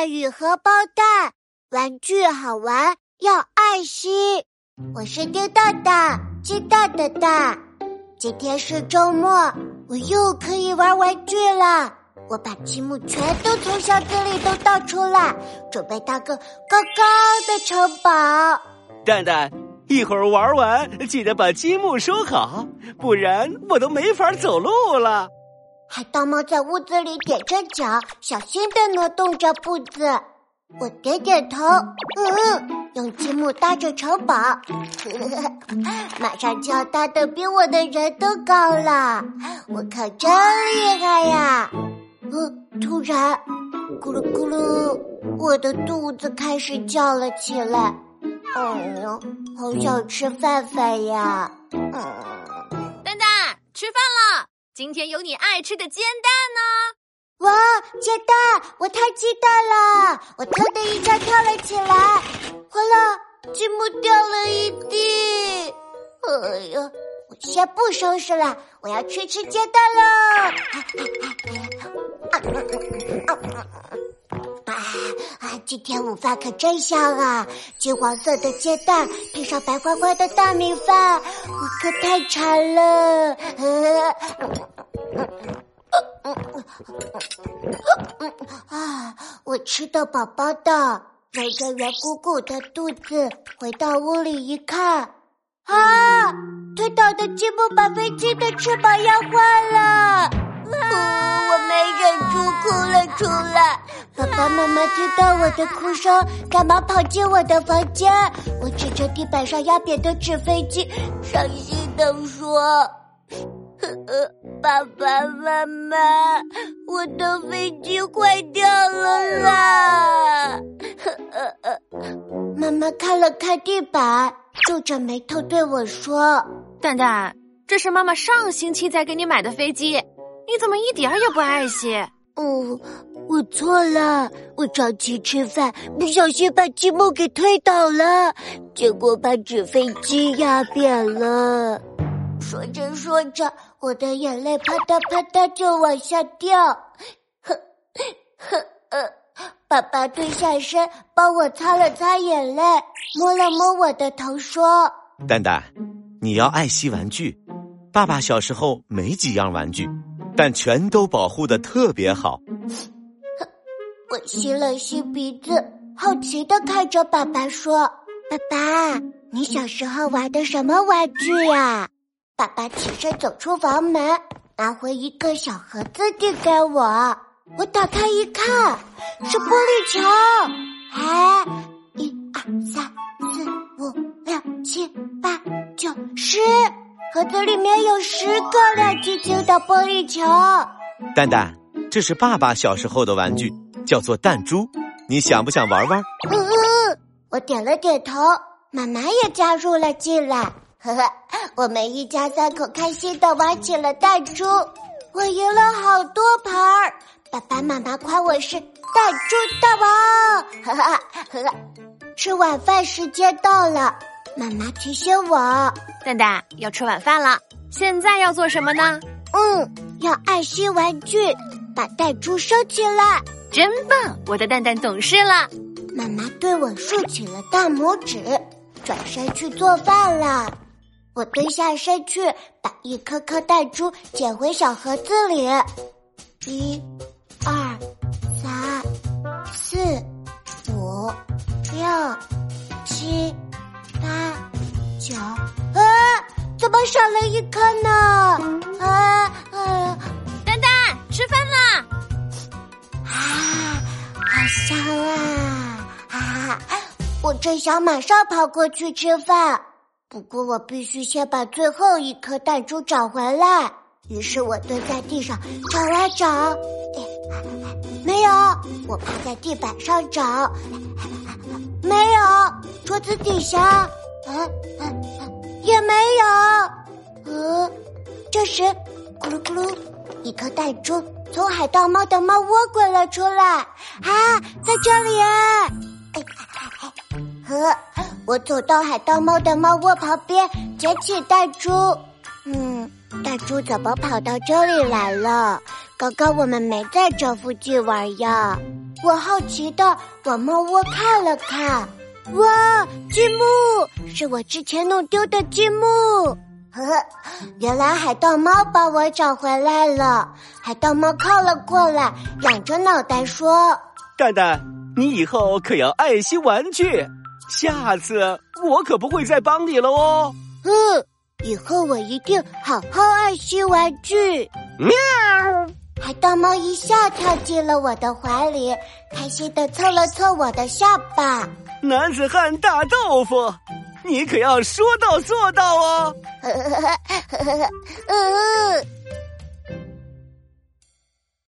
蛋与荷包蛋，玩具好玩要爱惜。我是丁蛋蛋，鸡蛋的蛋。今天是周末，我又可以玩玩具了。我把积木全都从箱子里都倒出来，准备搭个高高的城堡。蛋蛋，一会儿玩完记得把积木收好，不然我都没法走路了。海盗猫在屋子里踮着脚，小心的挪动着步子。我点点头，嗯嗯，用积木搭着城堡，马上就要搭的比我的人都高了。我可真厉害呀！嗯，突然，咕噜咕噜，我的肚子开始叫了起来。哎呀，好想吃饭饭呀！嗯，蛋蛋，吃饭了。今天有你爱吃的煎蛋呢！哇，煎蛋！我太期待了！我腾的一下跳了起来，坏了，积木掉了一地！哎呀，我先不收拾了，我要去吃煎蛋了！啊啊啊！啊啊啊！啊，今天午饭可真香啊！金黄色的煎蛋配上白花花的大米饭，我可太馋了。啊，吃的饱饱的，揉着圆鼓鼓的肚子，回到屋里一看，啊，推倒的积木把飞机的翅膀压坏了。呜我没忍住哭了出来。爸爸妈妈听到我的哭声，赶忙跑进我的房间。我指着地板上压扁的纸飞机，伤心的说：“ 爸爸妈妈，我的飞机坏掉了啦！” 妈妈看了看地板，皱着眉头对我说：“蛋蛋，这是妈妈上星期才给你买的飞机，你怎么一点也不爱惜？”哦。我错了，我着急吃饭，不小心把积木给推倒了，结果把纸飞机压扁了。说着说着，我的眼泪啪嗒啪嗒就往下掉。呵呵呃，爸爸蹲下身帮我擦了擦眼泪，摸了摸我的头，说：“蛋蛋，你要爱惜玩具。爸爸小时候没几样玩具，但全都保护的特别好。”我吸了吸鼻子，好奇的看着爸爸说：“爸爸，你小时候玩的什么玩具呀？”爸爸起身走出房门，拿回一个小盒子递给我。我打开一看，是玻璃球。哎，一二三四五六七八九十，盒子里面有十个亮晶晶的玻璃球。蛋蛋，这是爸爸小时候的玩具。叫做弹珠，你想不想玩玩？嗯嗯，我点了点头。妈妈也加入了进来，呵呵，我们一家三口开心的玩起了弹珠。我赢了好多盘儿，爸爸妈妈夸我是弹珠大王。呵呵呵呵，吃晚饭时间到了，妈妈提醒我，蛋蛋要吃晚饭了。现在要做什么呢？嗯，要爱惜玩具，把弹珠收起来。真棒！我的蛋蛋懂事了。妈妈对我竖起了大拇指，转身去做饭了。我蹲下身去，把一颗颗弹珠捡回小盒子里。一、二、三、四、五、六、七、八、九。啊！怎么少了一颗呢？啊啊！蛋蛋，吃饭啦！啊，好香啊！哈哈，我正想马上跑过去吃饭，不过我必须先把最后一颗弹珠找回来。于是我蹲在地上找啊找，没有。我趴在地板上找，没有。桌子底下，嗯嗯，也没有。呃，这时，咕噜咕噜，一颗弹珠。从海盗猫的猫窝滚了出来，啊，在这里！呵，我走到海盗猫的猫窝旁边，捡起弹珠。嗯，弹珠怎么跑到这里来了？刚刚我们没在这附近玩呀。我好奇的往猫窝看了看，哇，积木是我之前弄丢的积木。呵，原来海盗猫把我找回来了。海盗猫靠了过来，仰着脑袋说：“蛋蛋，你以后可要爱惜玩具，下次我可不会再帮你了哦。”嗯，以后我一定好好爱惜玩具。喵！海盗猫一下跳进了我的怀里，开心的蹭了蹭我的下巴。男子汉大豆腐。你可要说到做到哦！嗯。